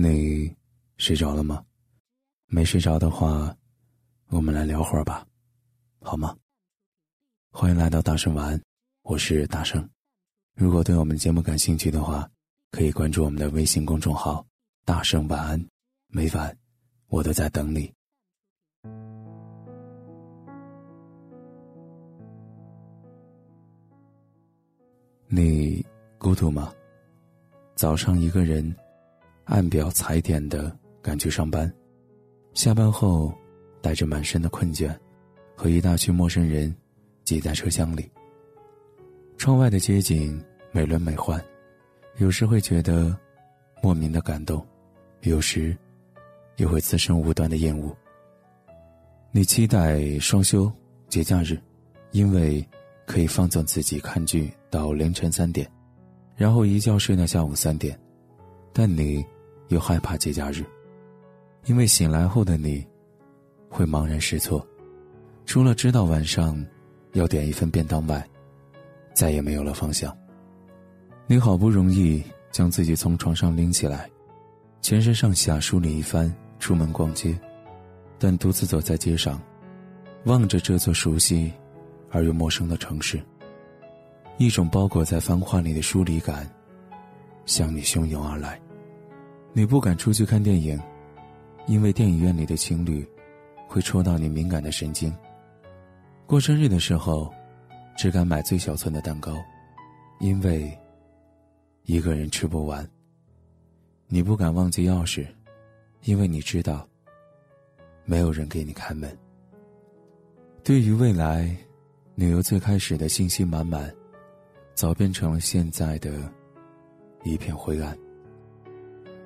你睡着了吗？没睡着的话，我们来聊会儿吧，好吗？欢迎来到大圣晚安，我是大圣。如果对我们节目感兴趣的话，可以关注我们的微信公众号“大圣晚安”，每晚我都在等你。你孤独吗？早上一个人。按表踩点的赶去上班，下班后带着满身的困倦，和一大群陌生人挤在车厢里。窗外的街景美轮美奂，有时会觉得莫名的感动，有时也会滋生无端的厌恶。你期待双休节假日，因为可以放纵自己看剧到凌晨三点，然后一觉睡到下午三点，但你。又害怕节假日，因为醒来后的你，会茫然失措，除了知道晚上要点一份便当外，再也没有了方向。你好不容易将自己从床上拎起来，全身上下梳理一番，出门逛街，但独自走在街上，望着这座熟悉而又陌生的城市，一种包裹在繁华里的疏离感，向你汹涌而来。你不敢出去看电影，因为电影院里的情侣会戳到你敏感的神经。过生日的时候，只敢买最小寸的蛋糕，因为一个人吃不完。你不敢忘记钥匙，因为你知道没有人给你开门。对于未来，你由最开始的信心满满，早变成了现在的一片灰暗。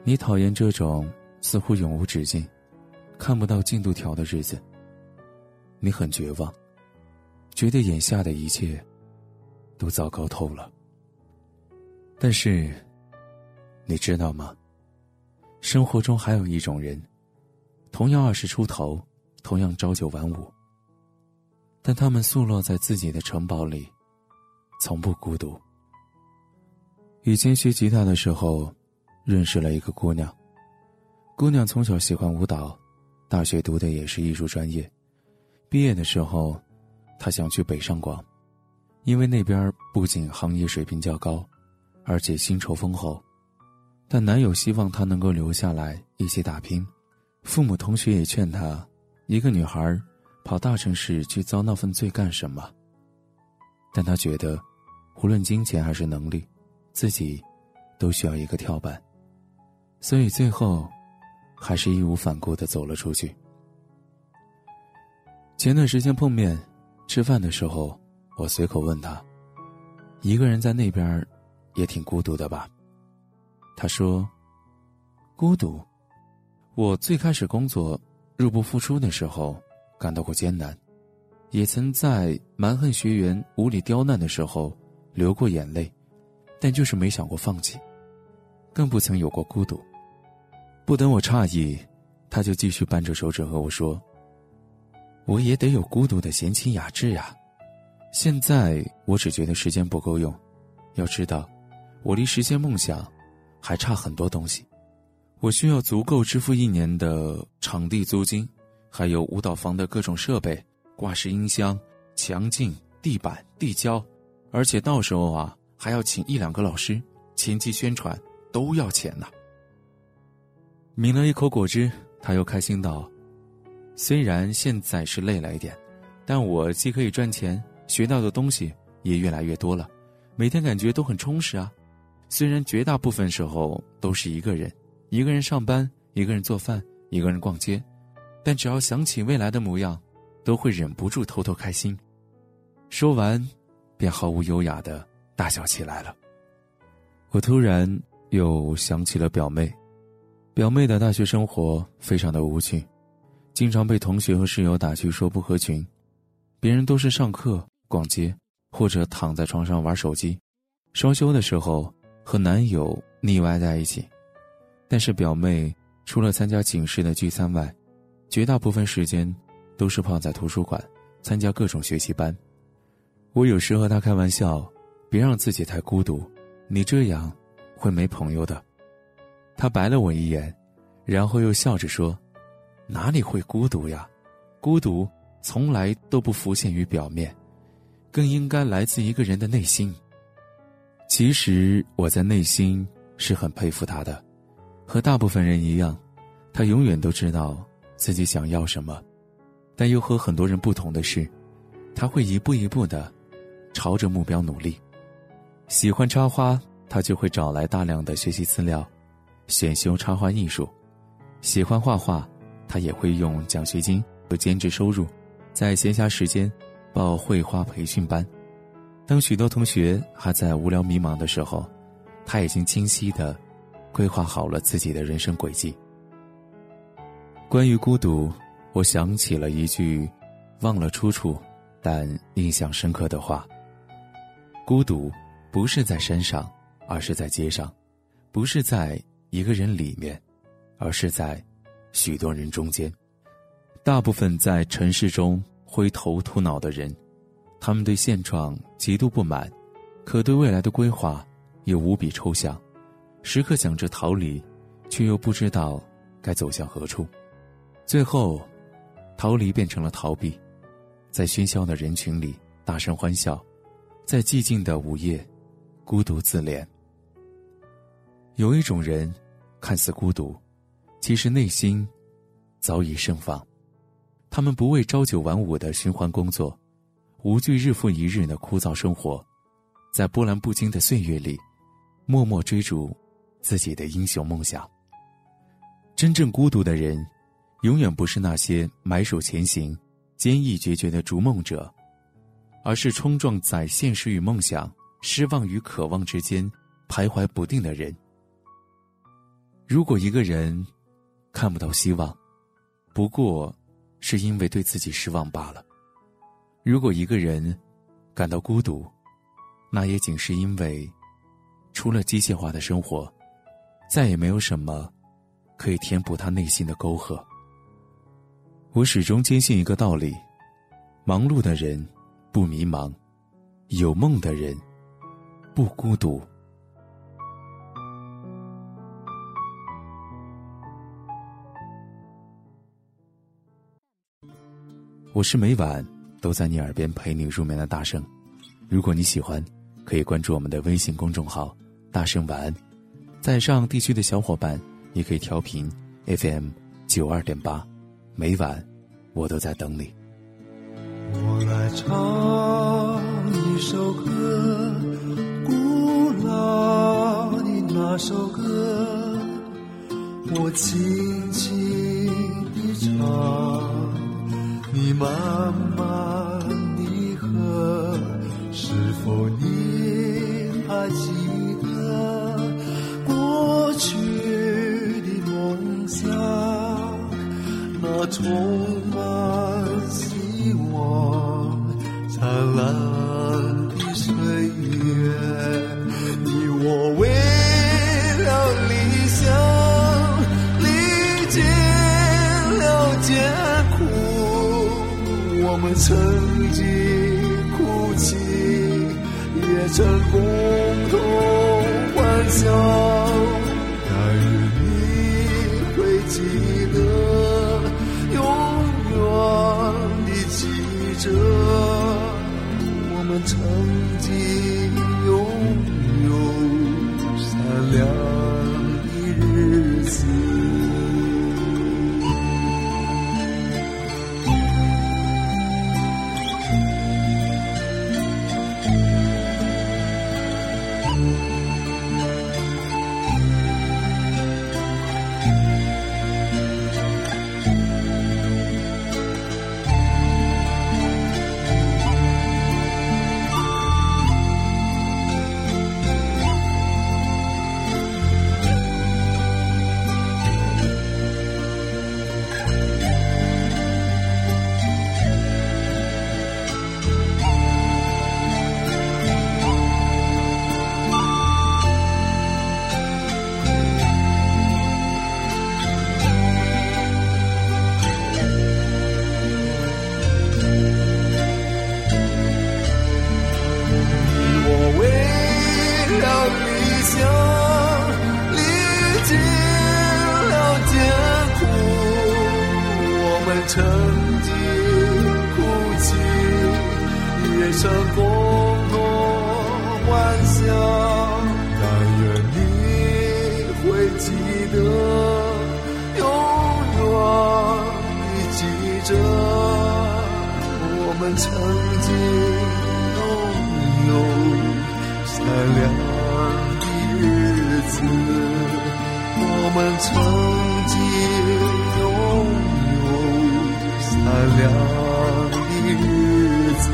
你讨厌这种似乎永无止境、看不到进度条的日子。你很绝望，觉得眼下的一切都糟糕透了。但是，你知道吗？生活中还有一种人，同样二十出头，同样朝九晚五，但他们宿落在自己的城堡里，从不孤独。以前学吉他的时候。认识了一个姑娘，姑娘从小喜欢舞蹈，大学读的也是艺术专业。毕业的时候，她想去北上广，因为那边不仅行业水平较高，而且薪酬丰厚。但男友希望她能够留下来一起打拼，父母同学也劝她，一个女孩跑大城市去遭那份罪干什么？但她觉得，无论金钱还是能力，自己都需要一个跳板。所以最后，还是义无反顾的走了出去。前段时间碰面吃饭的时候，我随口问他：“一个人在那边，也挺孤独的吧？”他说：“孤独。我最开始工作入不敷出的时候，感到过艰难，也曾在蛮横学员无理刁难的时候流过眼泪，但就是没想过放弃，更不曾有过孤独。”不等我诧异，他就继续扳着手指和我说：“我也得有孤独的闲情雅致呀。现在我只觉得时间不够用，要知道，我离实现梦想还差很多东西。我需要足够支付一年的场地租金，还有舞蹈房的各种设备、挂式音箱、墙镜、地板、地胶，而且到时候啊，还要请一两个老师，前期宣传都要钱呢。”抿了一口果汁，他又开心道：“虽然现在是累了一点，但我既可以赚钱，学到的东西也越来越多了，每天感觉都很充实啊。虽然绝大部分时候都是一个人，一个人上班，一个人做饭，一个人逛街，但只要想起未来的模样，都会忍不住偷偷开心。说完，便毫无优雅的大笑起来了。我突然又想起了表妹，表妹的大学生活非常的无趣，经常被同学和室友打趣说不合群，别人都是上课、逛街，或者躺在床上玩手机，双休的时候和男友腻歪在一起。但是表妹除了参加寝室的聚餐外，绝大部分时间都是泡在图书馆，参加各种学习班。我有时和她开玩笑，别让自己太孤独，你这样会没朋友的。他白了我一眼，然后又笑着说：“哪里会孤独呀？孤独从来都不浮现于表面，更应该来自一个人的内心。”其实我在内心是很佩服他的。和大部分人一样，他永远都知道自己想要什么，但又和很多人不同的是，他会一步一步的朝着目标努力。喜欢插花，他就会找来大量的学习资料，选修插画艺术；喜欢画画，他也会用奖学金和兼职收入，在闲暇时间报绘画培训班。当许多同学还在无聊迷茫的时候，他已经清晰的。规划好了自己的人生轨迹。关于孤独，我想起了一句忘了出处，但印象深刻的话：孤独不是在山上，而是在街上；不是在一个人里面，而是在许多人中间。大部分在城市中灰头土脑的人，他们对现状极度不满，可对未来的规划又无比抽象。时刻想着逃离，却又不知道该走向何处，最后，逃离变成了逃避，在喧嚣的人群里大声欢笑，在寂静的午夜，孤独自怜。有一种人，看似孤独，其实内心早已盛放，他们不为朝九晚五的循环工作，无惧日复一日的枯燥生活，在波澜不惊的岁月里，默默追逐。自己的英雄梦想。真正孤独的人，永远不是那些埋首前行、坚毅决绝的逐梦者，而是冲撞在现实与梦想、失望与渴望之间徘徊不定的人。如果一个人看不到希望，不过是因为对自己失望罢了；如果一个人感到孤独，那也仅是因为除了机械化的生活。再也没有什么可以填补他内心的沟壑。我始终坚信一个道理：忙碌的人不迷茫，有梦的人不孤独。我是每晚都在你耳边陪你入眠的大圣。如果你喜欢，可以关注我们的微信公众号“大圣晚安”。在上地区的小伙伴，也可以调频 FM 九二点八，每晚我都在等你。我来唱一首歌，古老的那首歌，我轻轻地唱，妈妈，你和是否你还记得过去的梦想？那充满希望灿烂。曾经哭泣也曾共同欢笑。但愿你会记得永远的记着我们曾经拥有闪亮的日子。理想历尽了艰苦我们曾经哭泣也曾共同幻想但愿你会记得永远你记着我们曾经拥有善良。子，我们曾经。拥有闪亮的日子。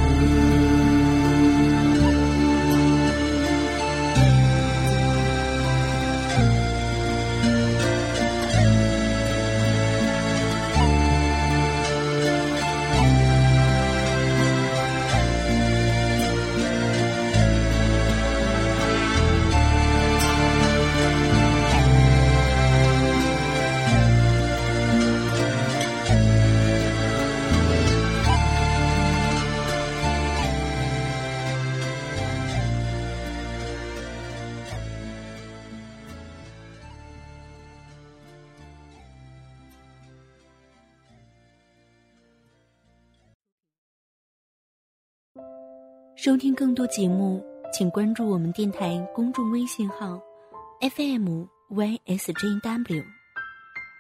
收听更多节目，请关注我们电台公众微信号 FM YSJW，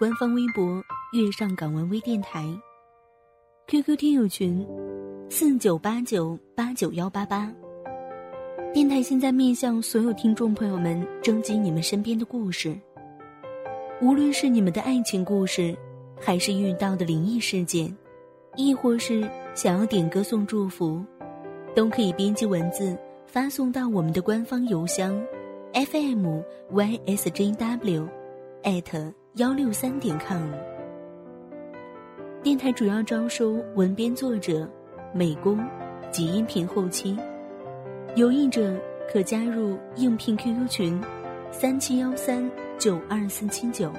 官方微博“月上港湾微电台 ”，QQ 听友群四九八九八九幺八八。电台现在面向所有听众朋友们征集你们身边的故事，无论是你们的爱情故事，还是遇到的灵异事件，亦或是想要点歌送祝福。都可以编辑文字发送到我们的官方邮箱，fm ysjw，艾特幺六三点 com。电台主要招收文编作者、美工及音频后期，有意者可加入应聘 QQ 群：三七幺三九二四七九。